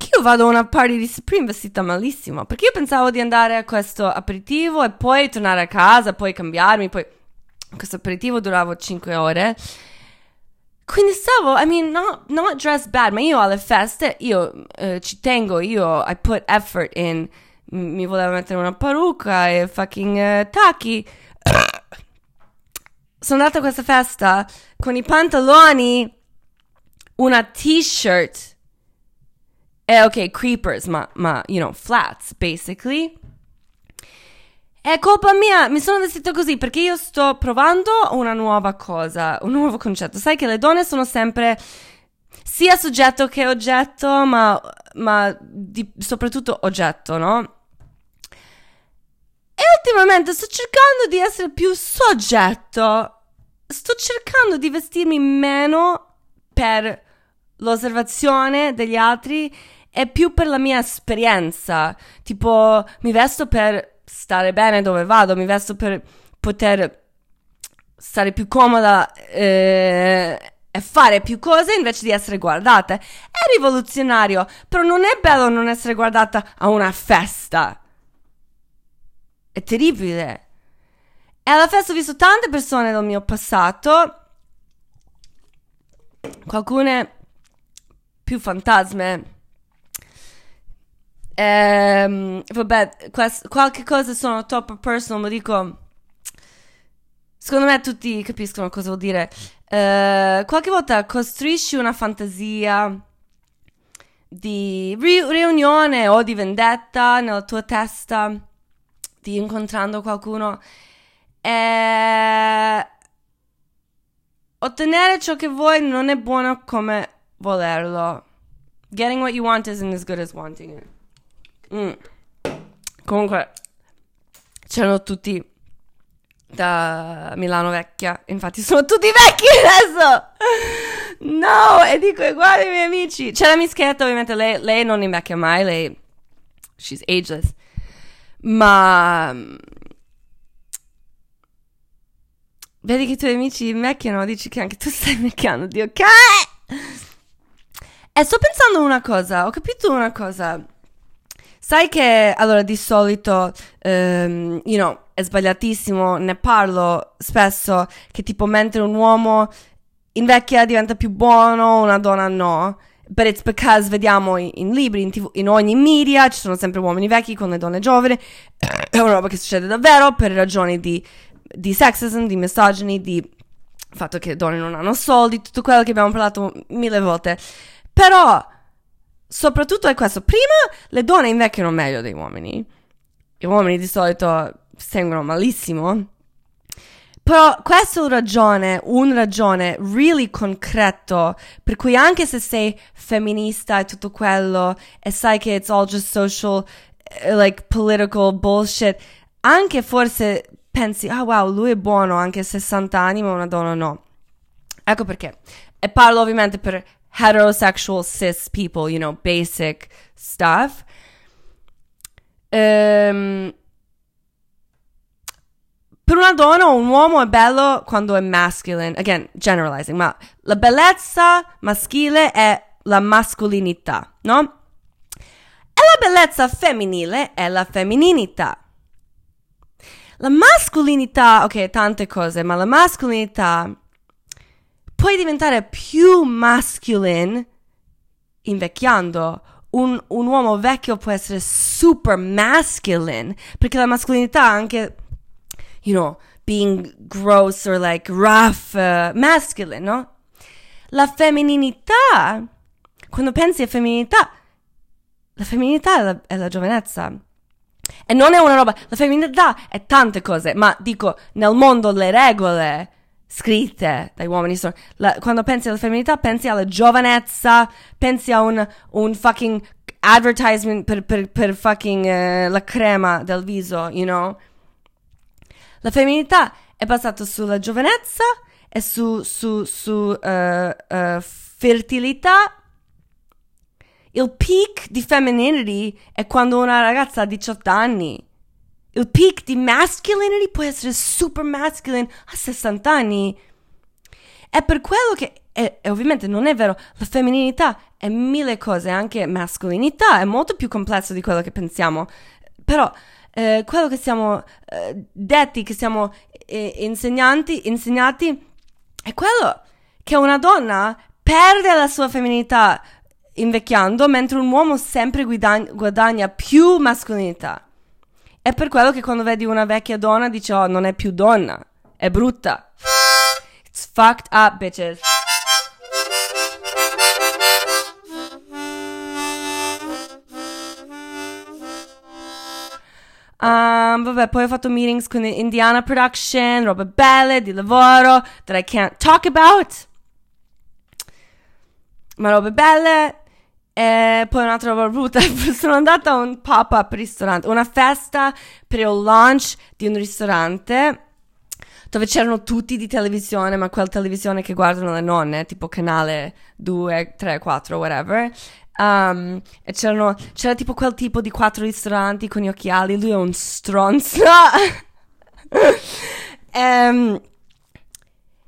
che io vado a una party di Supreme vestita malissimo, perché io pensavo di andare a questo aperitivo e poi tornare a casa, poi cambiarmi, poi questo aperitivo durava 5 ore. Quindi stavo, I mean, not, not dressed bad, ma io alle feste, io eh, ci tengo, io I put effort in, mi volevo mettere una parrucca e fucking uh, tacchi. <coughs> Sono andata a questa festa con i pantaloni, una t-shirt eh, ok, creepers, ma, ma, you know, flats, basically. È colpa mia, mi sono vestito così perché io sto provando una nuova cosa, un nuovo concetto. Sai che le donne sono sempre sia soggetto che oggetto, ma, ma di, soprattutto oggetto, no? E ultimamente sto cercando di essere più soggetto. Sto cercando di vestirmi meno per l'osservazione degli altri è più per la mia esperienza. Tipo, mi vesto per stare bene dove vado, mi vesto per poter stare più comoda eh, e fare più cose invece di essere guardata. È rivoluzionario, però non è bello non essere guardata a una festa. È terribile. E alla festa ho visto tante persone del mio passato, qualcune più fantasme Ehm, vabbè, quest- qualche cosa sono troppo personal, ma dico... secondo me tutti capiscono cosa vuol dire. Uh, qualche volta costruisci una fantasia di ri- riunione o di vendetta nella tua testa, di incontrando qualcuno e ottenere ciò che vuoi non è buono come volerlo. Getting what you want isn't as good as wanting it. Mm. Comunque, c'erano tutti da Milano vecchia. Infatti, <laughs> sono tutti vecchi adesso. No, e dico, guarda i miei amici. C'è la mischetta, ovviamente, lei, lei non invecchia mai, lei, she's ageless. Ma vedi che i tuoi amici invecchiano, dici che anche tu <laughs> stai invecchiando, Dio, che? E sto pensando una cosa, ho capito una cosa. Sai che, allora, di solito, um, you know, è sbagliatissimo, ne parlo spesso, che tipo mentre un uomo invecchia diventa più buono, una donna no. But it's because vediamo in, libri, in, TV, in ogni media, ci sono sempre uomini vecchi con le donne giovani. È una roba che succede davvero per ragioni di, di sexism, di misogyny, di fatto che le donne non hanno soldi, tutto quello che abbiamo parlato mille volte. Però, soprattutto è questo. Prima, le donne invecchiano meglio dei uomini. Gli uomini di solito sengono malissimo. Però questa è una ragione, un ragione really concreto per cui anche se sei femminista e tutto quello e sai che it's all just social, uh, like political bullshit, anche forse pensi, ah oh, wow, lui è buono anche a 60 anni ma una donna no. Ecco perché. E parlo ovviamente per heterosexual cis people, you know, basic stuff. Um, per una donna un uomo è bello quando è masculine, again, generalizing, ma la bellezza maschile è la mascolinità, no? E la bellezza femminile è la femmininità. La mascolinità, ok, tante cose, ma la mascolinità puoi diventare più masculine invecchiando. Un, un, uomo vecchio può essere super masculine perché la mascolinità anche you know, being gross or like rough, uh, masculine, no? La femmininità, quando pensi a femminilità, la femminilità è la, è la giovinezza. E non è una roba, la femminilità è tante cose, ma dico, nel mondo le regole scritte dai uomini sono, la, quando pensi alla femminilità pensi alla giovanezza, pensi a un, un fucking advertisement per, per, per fucking uh, la crema del viso, you know? La femminilità è basata sulla giovanezza e su, su, su uh, uh, fertilità. Il peak di femininity è quando una ragazza ha 18 anni. Il peak di masculinity può essere super masculine a 60 anni. È per quello che, e, e ovviamente non è vero, la femminilità è mille cose, anche mascolinità è molto più complesso di quello che pensiamo. Però eh, quello che siamo eh, detti, che siamo eh, insegnanti, insegnati, è quello che una donna perde la sua femminilità invecchiando, mentre un uomo sempre guadagna, guadagna più mascolinità. È per quello che quando vedi una vecchia donna dici, oh, non è più donna, è brutta. It's fucked up, bitches. Um, vabbè, poi ho fatto meetings con Indiana Production, robe belle di lavoro that I can't talk about. Ma robe belle. E poi un'altra brutta. <laughs> Sono andata a un pop-up ristorante, una festa per il launch di un ristorante dove c'erano tutti di televisione, ma quella televisione che guardano le nonne, tipo canale 2, 3, 4, whatever. Um, e c'era tipo quel tipo di quattro ristoranti con gli occhiali, lui è un stronzo. um, <laughs>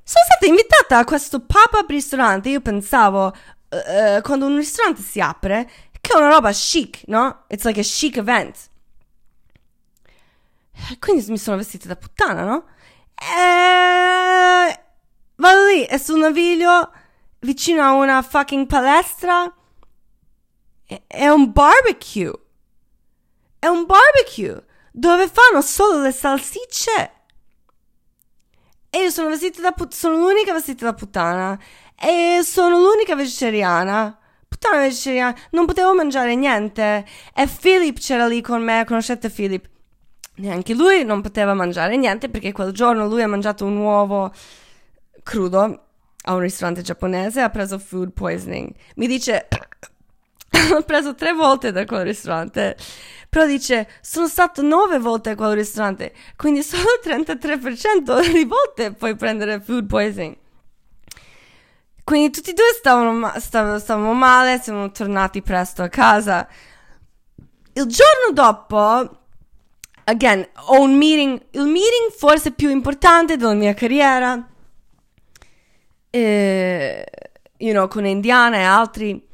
sono stata invitata a questo pop-up ristorante, io pensavo, uh, quando un ristorante si apre, che è una roba chic, no? It's like a chic event. Quindi mi sono vestita da puttana, no? E vado lì, è su un naviglio vicino a una fucking palestra è un barbecue. È un barbecue dove fanno solo le salsicce. E io sono vestita da put- sono l'unica vestita da puttana. E sono l'unica vegetariana. Puttana vegetariana. Non potevo mangiare niente. E Philip c'era lì con me. Conoscete Philip? Neanche lui non poteva mangiare niente perché quel giorno lui ha mangiato un uovo crudo a un ristorante giapponese e ha preso food poisoning. Mi dice <coughs> ho preso tre volte da quel ristorante. Però dice, sono stato nove volte a quel ristorante, quindi solo il 33% di volte puoi prendere food poisoning. Quindi tutti e due stavano, ma- stav- stavamo male, siamo tornati presto a casa. Il giorno dopo, again, ho un meeting, il meeting forse più importante della mia carriera, eh, you know, con Indiana e altri.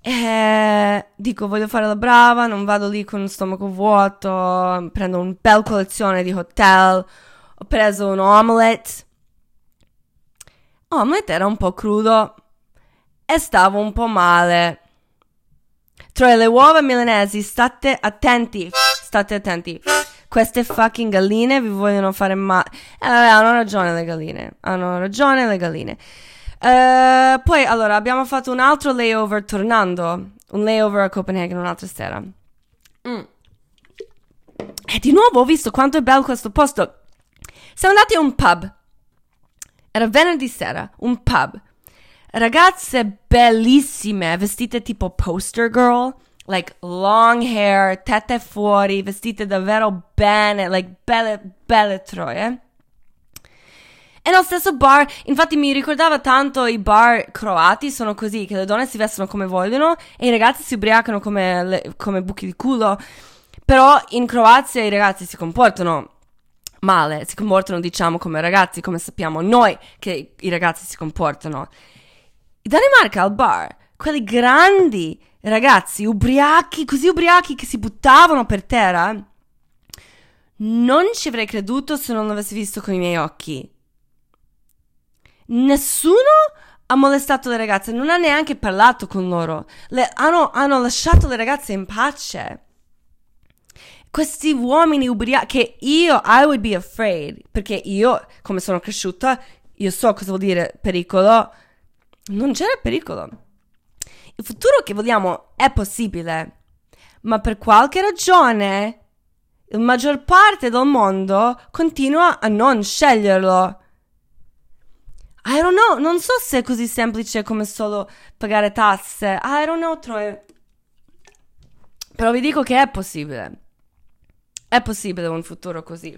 E dico, voglio fare la brava, non vado lì con lo stomaco vuoto, prendo una bella collezione di hotel, ho preso un omelette. Omelette era un po' crudo e stavo un po' male. Tra le uova milanesi, state attenti, state attenti. Queste fucking galline vi vogliono fare male. Eh, vabbè, hanno ragione le galline, hanno ragione le galline. Uh, poi, allora, abbiamo fatto un altro layover tornando. Un layover a Copenaghen un'altra sera. Mm. E di nuovo ho visto quanto è bello questo posto. Siamo andati a un pub. Era venerdì sera, un pub. Ragazze bellissime, vestite tipo poster girl. Like long hair, tette fuori, vestite davvero bene, like belle, belle troie. E nello stesso bar, infatti mi ricordava tanto i bar croati, sono così, che le donne si vestono come vogliono e i ragazzi si ubriacano come, le, come buchi di culo. Però in Croazia i ragazzi si comportano male, si comportano diciamo come ragazzi, come sappiamo noi che i ragazzi si comportano. In Danimarca al bar, quelli grandi ragazzi ubriachi, così ubriachi che si buttavano per terra, non ci avrei creduto se non l'avessi visto con i miei occhi. Nessuno ha molestato le ragazze, non ha neanche parlato con loro. Le, hanno, hanno lasciato le ragazze in pace. Questi uomini ubriachi che io, I would be afraid, perché io, come sono cresciuta, io so cosa vuol dire pericolo. Non c'era pericolo. Il futuro che vogliamo è possibile, ma per qualche ragione la maggior parte del mondo continua a non sceglierlo. I don't know, non so se è così semplice come solo pagare tasse. I don't know, Troy. Però vi dico che è possibile. È possibile un futuro così.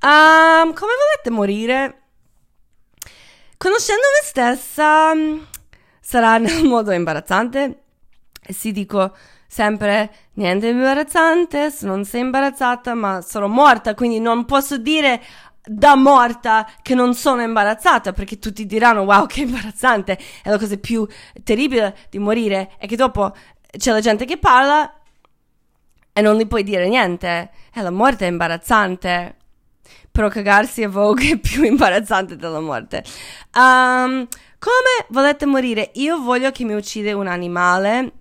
Um, come volete morire? Conoscendo me stessa sarà <laughs> nel modo imbarazzante. E sì, dico sempre niente imbarazzante, se non sei imbarazzata, ma sono morta, quindi non posso dire da morta che non sono imbarazzata perché tutti diranno wow che imbarazzante è la cosa più terribile di morire è che dopo c'è la gente che parla e non gli puoi dire niente e la morte è imbarazzante però cagarsi a Vogue è più <laughs> imbarazzante della morte um, come volete morire io voglio che mi uccide un animale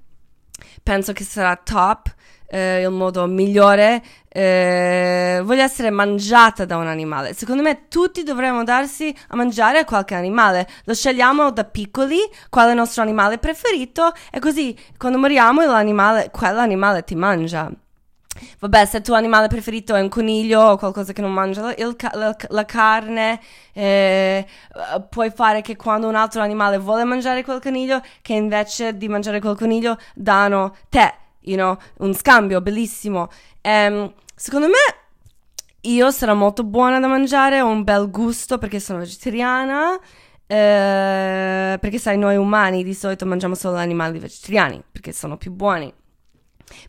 penso che sarà top eh, il modo migliore. Eh, voglio essere mangiata da un animale. Secondo me tutti dovremmo darsi a mangiare qualche animale. Lo scegliamo da piccoli, qual è il nostro animale preferito, e così quando moriamo quell'animale ti mangia. Vabbè, se il tuo animale preferito è un coniglio o qualcosa che non mangia il, la, la, carne, eh, puoi fare che quando un altro animale vuole mangiare quel coniglio, che invece di mangiare quel coniglio danno te you know, un scambio bellissimo. Um, secondo me io sarò molto buona da mangiare, ho un bel gusto perché sono vegetariana. Eh, perché sai, noi umani di solito mangiamo solo animali vegetariani perché sono più buoni.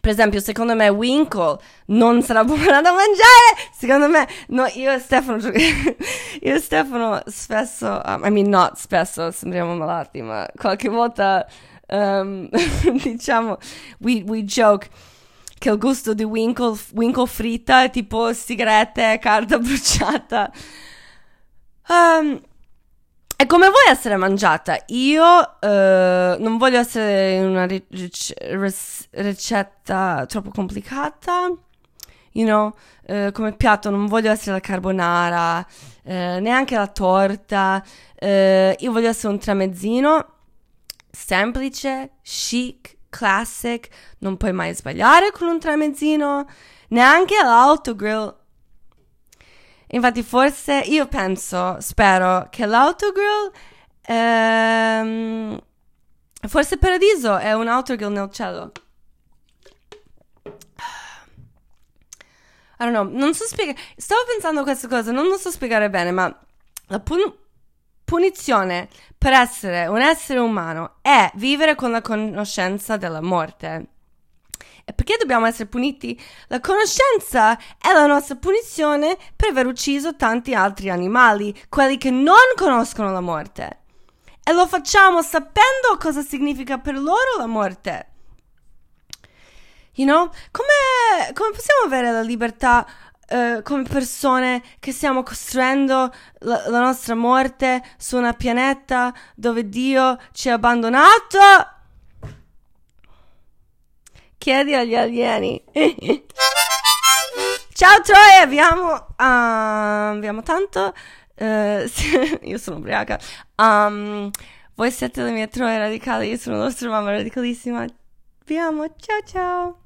Per esempio, secondo me Winkle non sarà buona da mangiare. Secondo me, no, io e Stefano, <laughs> io e Stefano spesso, um, I mean, not spesso, sembriamo malati, ma qualche volta um, <laughs> diciamo, we, we joke che il gusto di Winkle, Winkle fritta è tipo sigarette carta bruciata. Um, è come vuoi essere mangiata. Io uh, non voglio essere una ric- ricetta troppo complicata. you know, uh, come piatto non voglio essere la carbonara, uh, neanche la torta, uh, io voglio essere un tramezzino semplice, chic, classic, non puoi mai sbagliare con un tramezzino, neanche l'autogrill. Infatti forse io penso, spero che l'autogrill ehm, forse Paradiso è un autogrill nel cielo. I don't know, non so spiegare. Stavo pensando a questa cosa, non lo so spiegare bene, ma la pun- punizione per essere un essere umano è vivere con la conoscenza della morte. E perché dobbiamo essere puniti? La conoscenza è la nostra punizione per aver ucciso tanti altri animali, quelli che non conoscono la morte. E lo facciamo sapendo cosa significa per loro la morte. You know? Come, come possiamo avere la libertà uh, come persone che stiamo costruendo la, la nostra morte su una pianeta dove Dio ci ha abbandonato? Chiedi agli alieni. <laughs> Ciao Troia, abbiamo, uh, abbiamo tanto. Uh, <laughs> io sono ubriaca. Um, voi siete le mie troie radicali, io sono la vostra mamma radicalissima. Vi amo, ciao ciao.